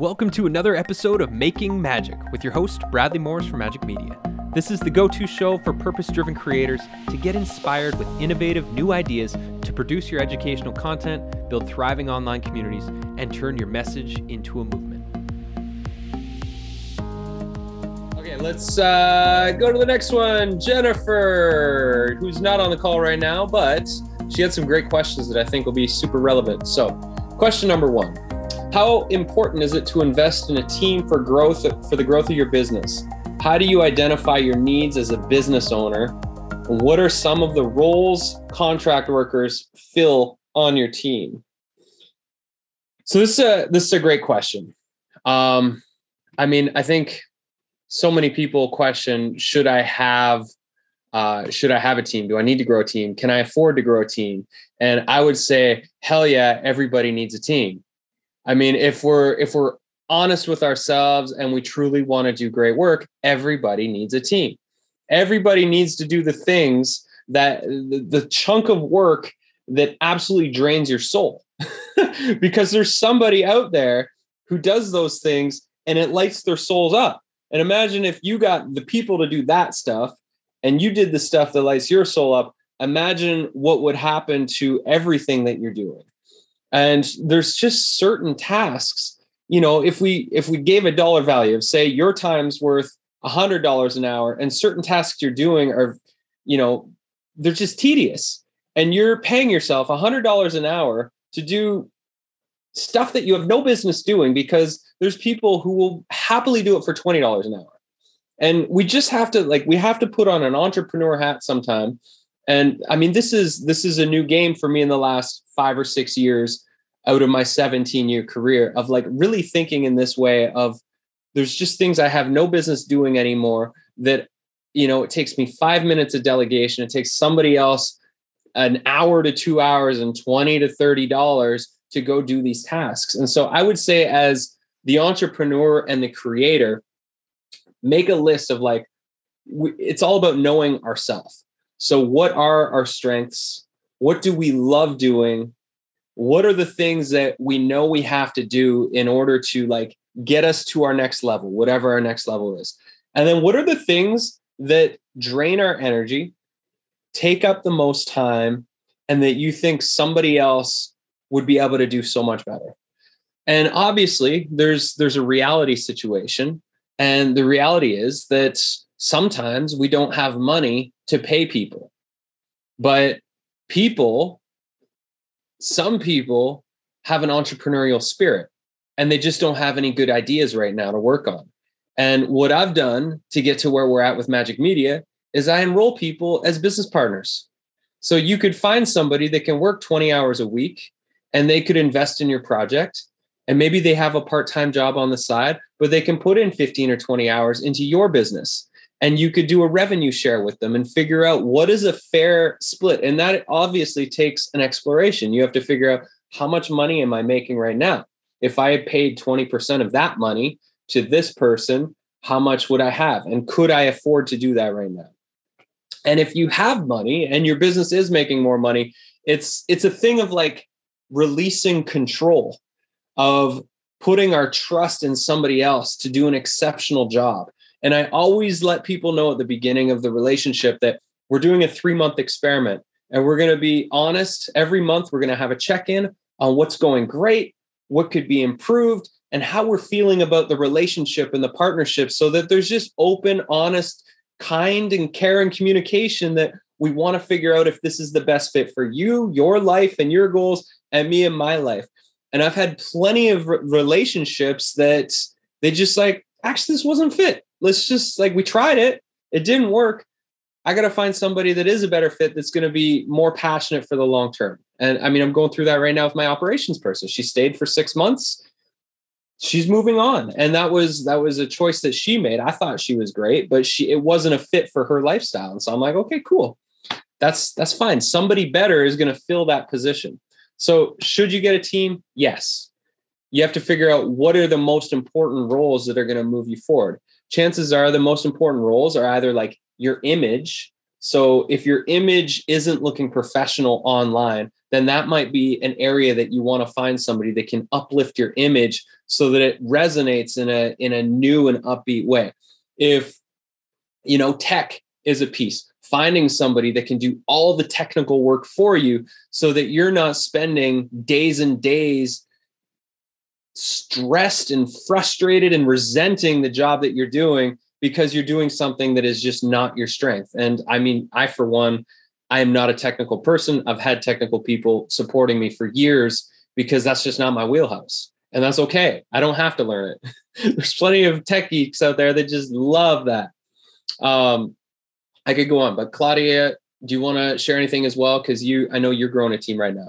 Welcome to another episode of Making Magic with your host, Bradley Morris from Majik Media. This is the go to show for purpose driven creators to get inspired with innovative new ideas to produce your educational content, build thriving online communities, and turn your message into a movement. Okay, let's uh, go to the next one. Jennifer, who's not on the call right now, but she had some great questions that I think will be super relevant. So, question number one How important is it to invest in a team for growth for the growth of your business? How do you identify your needs as a business owner? What are some of the roles contract workers fill on your team? So this is a this is a great question. Um, I mean, I think so many people question: Should I have uh, should I have a team? Do I need to grow a team? Can I afford to grow a team? And I would say, hell yeah, everybody needs a team. I mean, if we're if we're honest with ourselves and we truly want to do great work, everybody needs a team. Everybody needs to do the things that the, the chunk of work that absolutely drains your soul. because there's somebody out there who does those things and it lights their souls up. And imagine if you got the people to do that stuff and you did the stuff that lights your soul up. Imagine what would happen to everything that you're doing. And there's just certain tasks you know if we if we gave a dollar value of say your time's worth a hundred dollars an hour and certain tasks you're doing are you know they're just tedious and you're paying yourself a hundred dollars an hour to do stuff that you have no business doing because there's people who will happily do it for $20 an hour. And we just have to like we have to put on an entrepreneur hat sometime and i mean this is this is a new game for me in the last five or six years out of my 17 year career of like really thinking in this way of there's just things I have no business doing anymore that you know it takes me 5 minutes of delegation. It takes somebody else an hour to 2 hours and 20 to 30 dollars to go do these tasks. And so I would say as the entrepreneur and the creator make a list of like it's all about knowing ourselves so what are our strengths? What do we love doing? What are the things that we know we have to do in order to like get us to our next level whatever our next level is? And then what are the things that drain our energy take up the most time and that you think somebody else would be able to do so much better? And obviously there's there's a reality situation and the reality is that sometimes we don't have money to pay people but people some people have an entrepreneurial spirit and they just don't have any good ideas right now to work on. And what I've done to get to where we're at with Majik Media is I enroll people as business partners. So you could find somebody that can work 20 hours a week and they could invest in your project. And maybe they have a part time job on the side, but they can put in 15 or 20 hours into your business and you could do a revenue share with them and figure out what is a fair split. And that obviously takes an exploration. You have to figure out how much money am i making right now? If i had paid 20% of that money to this person how much would i have? And could i afford to do that right now? And if you have money and your business is making more money it's it's a thing of like releasing control of putting our trust in somebody else to do an exceptional job and I always let people know at the beginning of the relationship that we're doing a three month experiment and we're going to be honest. Every month, we're going to have a check in on what's going great, what could be improved, and how we're feeling about the relationship and the partnership so that there's just open, honest, kind, and caring communication that we want to figure out if this is the best fit for you, your life, and your goals, and me and my life. And I've had plenty of relationships that they just like, actually, this wasn't fit let's just like we tried it, it didn't work. I got to find somebody that is a better fit that's going to be more passionate for the long term. And I mean, I'm going through that right now with my operations person. She stayed for six months. She's moving on, and that was that was a choice that she made. I thought she was great, but she it wasn't a fit for her lifestyle. And so I'm like, okay, cool, that's that's fine. Somebody better is going to fill that position. So should you get a team? Yes. You have to figure out what are the most important roles that are going to move you forward chances are the most important roles are either like your image. So if your image isn't looking professional online, then that might be an area that you want to find somebody that can uplift your image so that it resonates in a in a new and upbeat way. If you know tech is a piece, finding somebody that can do all the technical work for you so that you're not spending days and days stressed and frustrated and resenting the job that you're doing because you're doing something that is just not your strength. And I mean, I, for one, I am not a technical person. I've had technical people supporting me for years because that's just not my wheelhouse. And that's okay. I don't have to learn it. There's plenty of tech geeks out there that just love that. Um, I could go on, but Claudia, do you want to share anything as well? Because you, I know you're growing a team right now.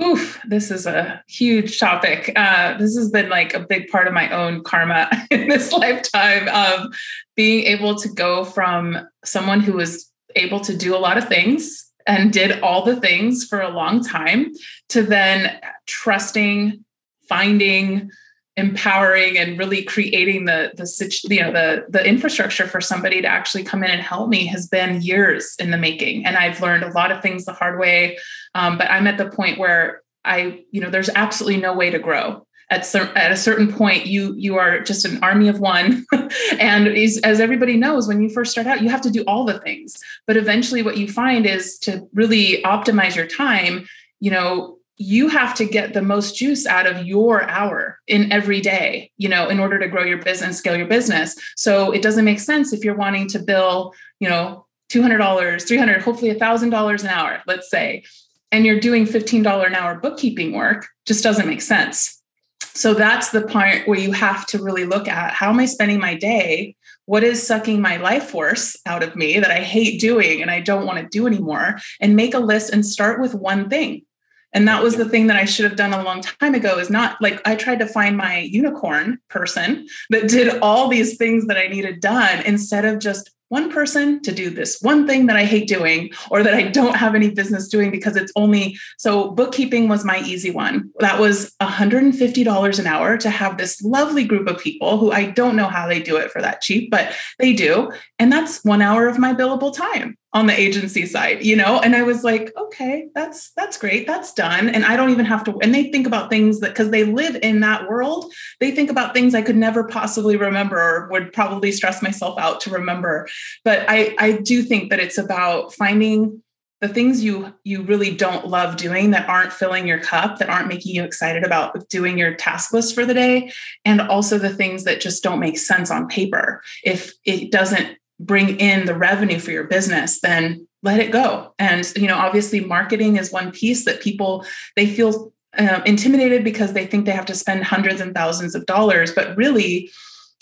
Oof, this is a huge topic. Uh, this has been like a big part of my own karma in this lifetime of being able to go from someone who was able to do a lot of things and did all the things for a long time to then trusting, finding, empowering and really creating the the you know the the infrastructure for somebody to actually come in and help me has been years in the making and i've learned a lot of things the hard way um, but i'm at the point where i you know there's absolutely no way to grow. At, cer- at a certain point you you are just an army of one. And as, as everybody knows when you first start out you have to do all the things. But eventually what you find is to really optimize your time you know you have to get the most juice out of your hour in every day you know in order to grow your business scale your business. So it doesn't make sense if you're wanting to bill you know $200 300 hopefully $1000 an hour let's say and you're doing $15 an hour bookkeeping work just doesn't make sense. So that's the part where you have to really look at how am i spending my day? What is sucking my life force out of me that i hate doing and i don't want to do anymore? And make a list and start with one thing. And that was the thing that I should have done a long time ago is not like I tried to find my unicorn person that did all these things that I needed done instead of just one person to do this one thing that I hate doing or that I don't have any business doing because it's only so bookkeeping was my easy one. That was $150 an hour to have this lovely group of people who I don't know how they do it for that cheap, but they do. And that's one hour of my billable time on the agency side you know? And i was like okay that's that's great. That's done. And i don't even have to and they think about things that because they live in that world they think about things i could never possibly remember or would probably stress myself out to remember. But i i do think that it's about finding the things you you really don't love doing that aren't filling your cup that aren't making you excited about doing your task list for the day and also the things that just don't make sense on paper. If it doesn't bring in the revenue for your business then let it go. And you know obviously marketing is one piece that people they feel um, intimidated because they think they have to spend hundreds and thousands of dollars. But really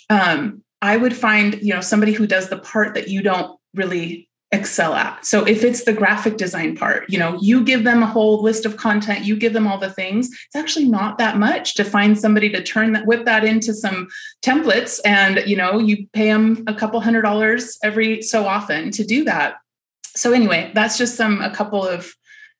um, i would find you know somebody who does the part that you don't really excel at. So if it's the graphic design part, you know, you give them a whole list of content, you give them all the things. It's actually not that much to find somebody to turn that whip that into some templates and, you know, you pay them a couple hundred dollars every so often to do that. So anyway, that's just some a couple of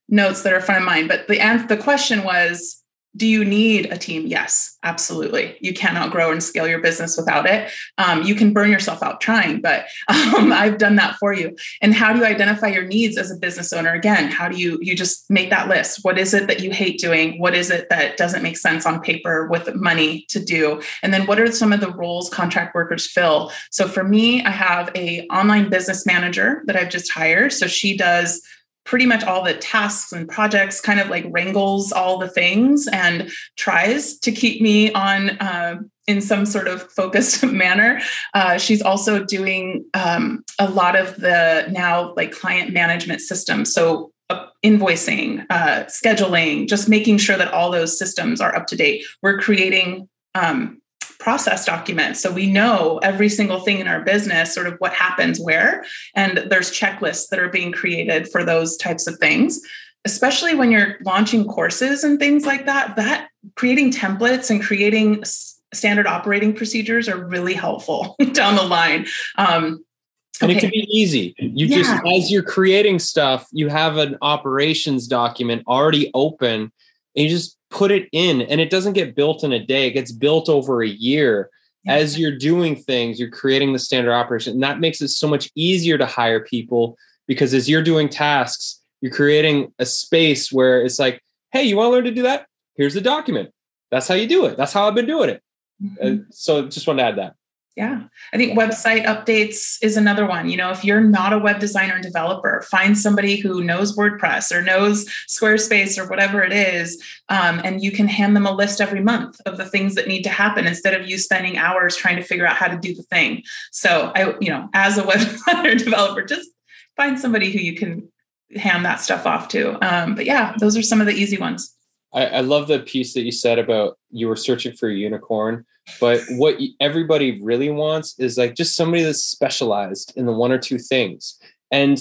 notes that are front of mind, but the answer the question was do you need a team? Yes, absolutely. You cannot grow and scale your business without it. Um, you can burn yourself out trying, but um, I've done that for you. And how do you identify your needs as a business owner? Again, how do you you just make that list? What is it that you hate doing? What is it that doesn't make sense on paper with money to do? And then what are some of the roles contract workers fill? So for me, I have a online business manager that I've just hired. So she does pretty much all the tasks and projects, kind of like wrangles all the things and tries to keep me on uh, in some sort of focused manner. Uh, she's also doing um, a lot of the now like client management systems. So uh, invoicing, uh, scheduling, just making sure that all those systems are up to date. We're creating um, process documents. So we know every single thing in our business, sort of what happens where. And there's checklists that are being created for those types of things. Especially when you're launching courses and things like that, that creating templates and creating standard operating procedures are really helpful down the line. Um, and okay. it can be easy. You yeah. just, as you're creating stuff, you have an operations document already open and you just put it in and it doesn't get built in a day it gets built over a year as you're doing things you're creating the standard operation and that makes it so much easier to hire people because as you're doing tasks You're creating a space where it's like, hey, you want to learn to do that? Here's the document. That's how you do it. That's how I've been doing it. Mm-hmm. so just want to add that. Yeah. I think website updates is another one. You know, if you're not a web designer and developer, find somebody who knows WordPress or knows Squarespace or whatever it is. Um, and you can hand them a list every month of the things that need to happen instead of you spending hours trying to figure out how to do the thing. So I, you know, as a web designer developer, just find somebody who you can hand that stuff off to. Um, but yeah, those are some of the easy ones. I, I love the piece that you said about you were searching for a unicorn, but what everybody really wants is like just somebody that's specialized in the one or two things. And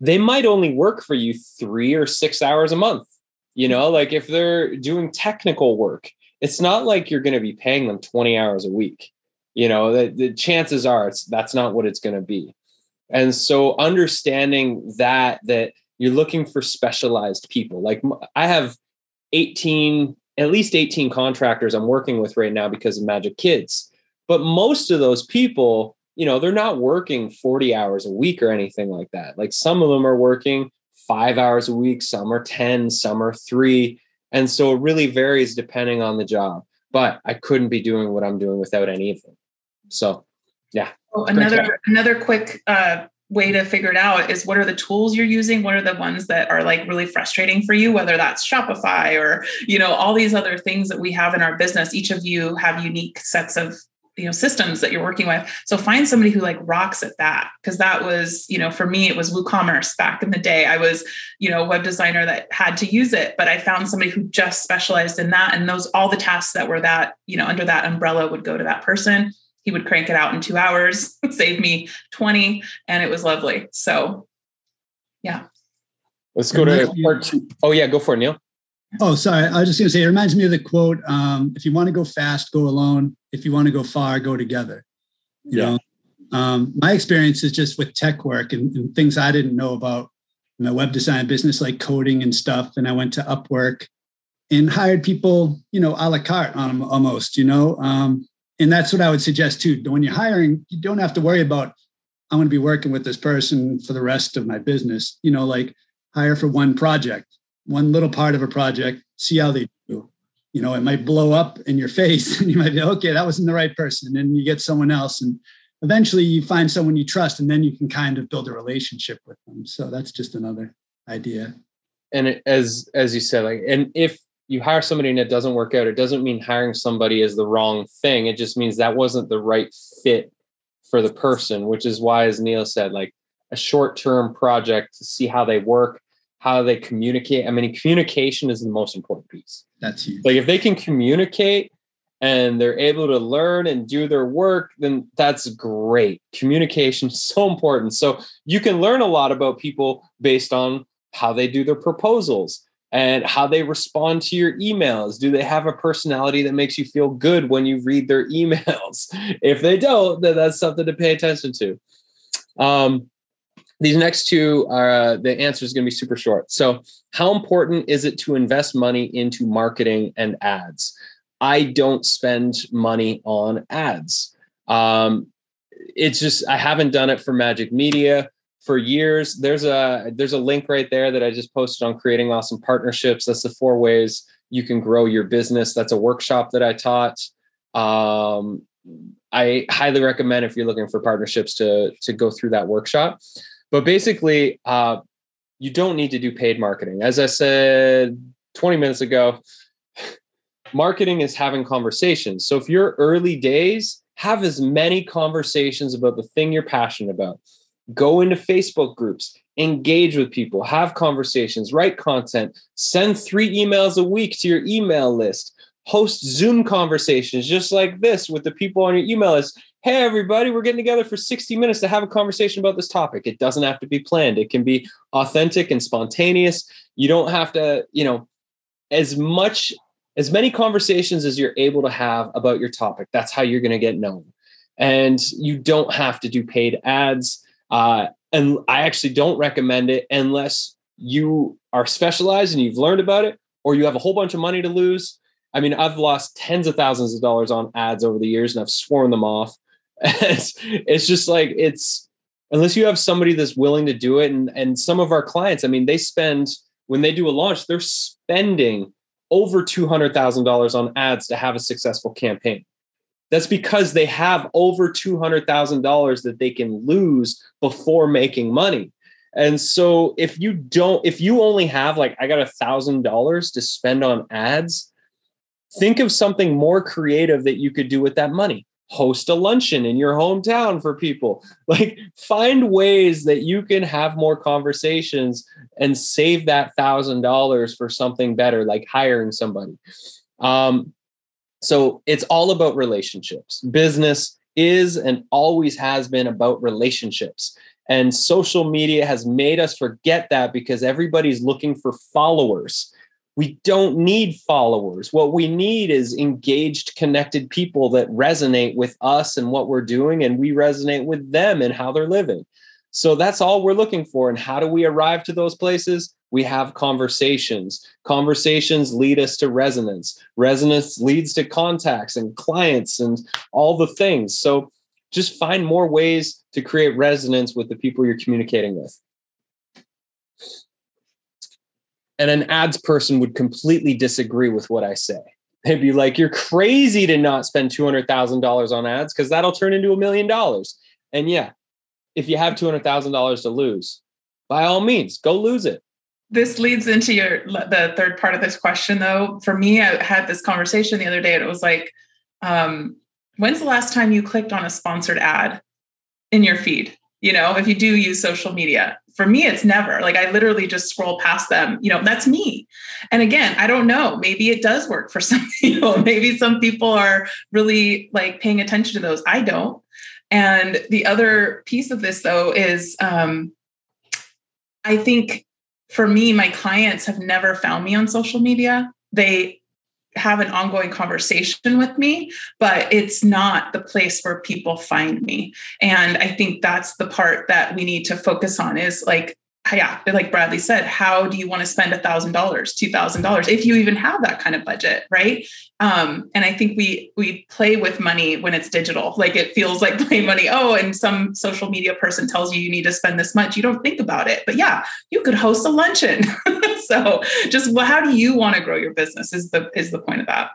they might only work for you three or six hours a month. You know, like if they're doing technical work, it's not like you're going to be paying them 20 hours a week. You know, the, the chances are it's that's not what it's going to be. And so understanding that that you're looking for specialized people. Like I have 18, at least 18 contractors I'm working with right now because of Magic Kids. But most of those people, you know, they're not working 40 hours a week or anything like that. Like some of them are working five hours a week, some are 10, some are three. And so it really varies depending on the job. But I couldn't be doing what I'm doing without any of them. So, yeah. Well, another another quick uh, way to figure it out is what are the tools you're using? What are the ones that are like really frustrating for you whether that's shopify or you know all these other things that we have in our business. Each of you have unique sets of you know systems that you're working with. So find somebody who like rocks at that because that was you know for me it was woocommerce back in the day. I was you know a web designer that had to use it but i found somebody who just specialized in that and those all the tasks that were that you know under that umbrella would go to that person he would crank it out in two hours, save me 20, and it was lovely. So, yeah. Let's go to part two. Oh, yeah, go for it, Neil. Oh, sorry. I was just going to say, it reminds me of the quote um, if you want to go fast, go alone. If you want to go far, go together. You yeah. know, um, my experience is just with tech work and, and things I didn't know about my web design business, like coding and stuff. And I went to Upwork and hired people, you know, a la carte on almost, you know. Um, and that's what I would suggest too. When you're hiring, you don't have to worry about I'm going to be working with this person for the rest of my business. You know, like hire for one project, one little part of a project, see how they do. You know, it might blow up in your face, and you might be okay. That wasn't the right person, and you get someone else, and eventually you find someone you trust, and then you can kind of build a relationship with them. So that's just another idea. And as as you said, like, and if you hire somebody and it doesn't work out, it doesn't mean hiring somebody is the wrong thing. It just means that wasn't the right fit for the person, which is why, as Neil said, like a short term project to see how they work, how they communicate. I mean, communication is the most important piece. That's huge. Like if they can communicate and they're able to learn and do their work, then that's great. Communication is so important. So you can learn a lot about people based on how they do their proposals and how they respond to your emails. Do they have a personality that makes you feel good when you read their emails? If they don't, then that's something to pay attention to. Um, these next two are uh, the answer is going to be super short. So, how important is it to invest money into marketing and ads? I don't spend money on ads. Um, it's just I haven't done it for Majik Media for years. There's a there's a link right there that I just posted on creating awesome partnerships. That's the four ways you can grow your business. That's a workshop that I taught. Um, I highly recommend if you're looking for partnerships to to go through that workshop. But basically, uh, you don't need to do paid marketing. As I said 20 minutes ago, marketing is having conversations. So if you're early days, have as many conversations about the thing you're passionate about go into Facebook groups, engage with people, have conversations, write content, send three emails a week to your email list, host Zoom conversations just like this with the people on your email list. Hey, everybody, we're getting together for 60 minutes to have a conversation about this topic. It doesn't have to be planned, it can be authentic and spontaneous. You don't have to, you know, as much as many conversations as you're able to have about your topic. That's how you're going to get known. And you don't have to do paid ads uh, and I actually don't recommend it unless you are specialized and you've learned about it or you have a whole bunch of money to lose. I mean, I've lost tens of thousands of dollars on ads over the years and I've sworn them off. it's, it's just like, it's, unless you have somebody that's willing to do it and and some of our clients i mean they spend when they do a launch they're spending over $200,000 on ads to have a successful campaign that's because they have over $200,000 that they can lose before making money. And so if you don't if you only have like i got a thousand dollars to spend on ads think of something more creative that you could do with that money. Host a luncheon in your hometown for people. Like find ways that you can have more conversations and save that thousand dollars for something better like hiring somebody. Um, so it's all about relationships business is and always has been about relationships and social media has made us forget that because everybody's looking for followers we don't need followers. What we need is engaged, connected people that resonate with us and what we're doing, and we resonate with them and how they're living. So that's all we're looking for. And how do we arrive to those places? We have conversations. Conversations lead us to resonance. Resonance leads to contacts and clients and all the things. So just find more ways to create resonance with the people you're communicating with and an ads person would completely disagree with what I say. They'd be like, "You're crazy to not spend two hundred thousand dollars on ads because that'll turn into a million dollars." And yeah, if you have two hundred thousand dollars to lose, by all means, go lose it. This leads into your the third part of this question, though. For me, I had this conversation the other day, and it was like, um, "When's the last time you clicked on a sponsored ad in your feed?" You know, if you do use social media, for me it's never. Like i literally just scroll past them. You know that's me. And again i don't know. Maybe it does work for some people. Maybe some people are really like paying attention to those. I don't. And the other piece of this though is um i think for me my clients have never found me on social media they have an ongoing conversation with me, but it's not the place where people find me. And I think that's the part that we need to focus on is like yeah, like Bradley said, how do you want to spend a thousand dollars, two thousand dollars, if you even have that kind of budget, right? Um, and I think we we play with money when it's digital. Like it feels like play money. Oh, and some social media person tells you you need to spend this much. You don't think about it, but yeah, you could host a luncheon. so, just well, how do you want to grow your business? Is the is the point of that?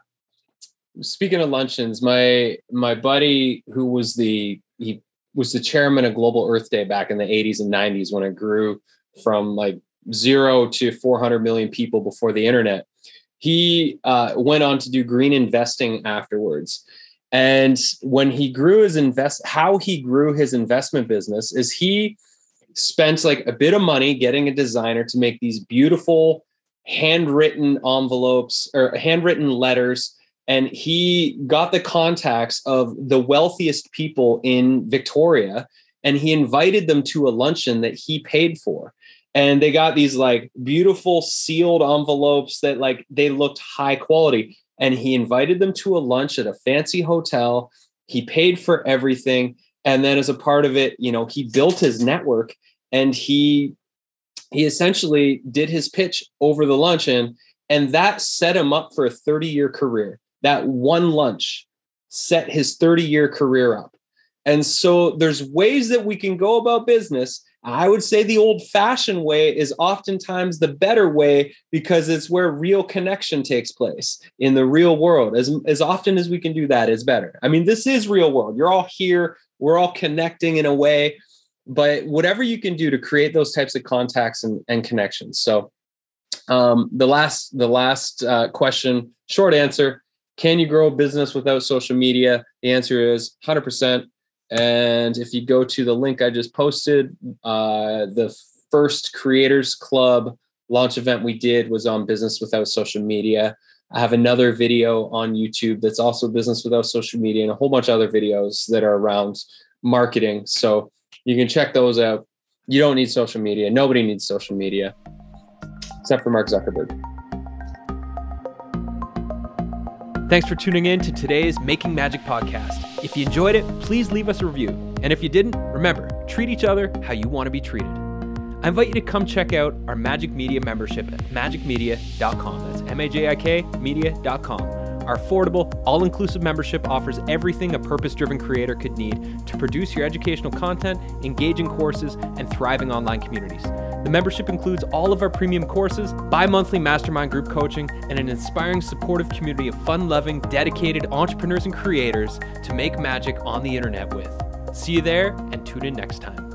Speaking of luncheons, my my buddy who was the he was the chairman of Global Earth Day back in the 80s and 90s when it grew from like zero to 400 million people before the internet. He uh, went on to do green investing afterwards. And when he grew his invest, how he grew his investment business is he spent like a bit of money getting a designer to make these beautiful handwritten envelopes or handwritten letters and he got the contacts of the wealthiest people in Victoria and he invited them to a luncheon that he paid for and they got these like beautiful sealed envelopes that like they looked high quality. And he invited them to a lunch at a fancy hotel. He paid for everything. And then as a part of it you know he built his network and he he essentially did his pitch over the luncheon and that set him up for a 30 year career. That one lunch set his 30 year career up. And so there's ways that we can go about business I would say the old fashioned way is oftentimes the better way because it's where real connection takes place in the real world. As, as often as we can do that is better. I mean, this is real world. You're all here, we're all connecting in a way, but whatever you can do to create those types of contacts and, and connections. So um, the last the last uh, question, short answer, can you grow a business without social media? The answer is 100%. And if you go to the link I just posted, uh, the first Creators Club launch event we did was on business without social media. I have another video on YouTube that's also business without social media and a whole bunch of other videos that are around marketing. So you can check those out. You don't need social media. Nobody needs social media except for Mark Zuckerberg. Thanks for tuning in to today's Making Magic podcast. If you enjoyed it, please leave us a review. And if you didn't, remember, treat each other how you want to be treated. I invite you to come check out our Majik Media membership at majikmedia.com. That's M A J I K media.com. Our affordable, all inclusive membership offers everything a purpose driven creator could need to produce your educational content, engaging courses, and thriving online communities. The membership includes all of our premium courses, bi monthly mastermind group coaching, and an inspiring, supportive community of fun loving, dedicated entrepreneurs and creators to make magic on the internet with. See you there and tune in next time.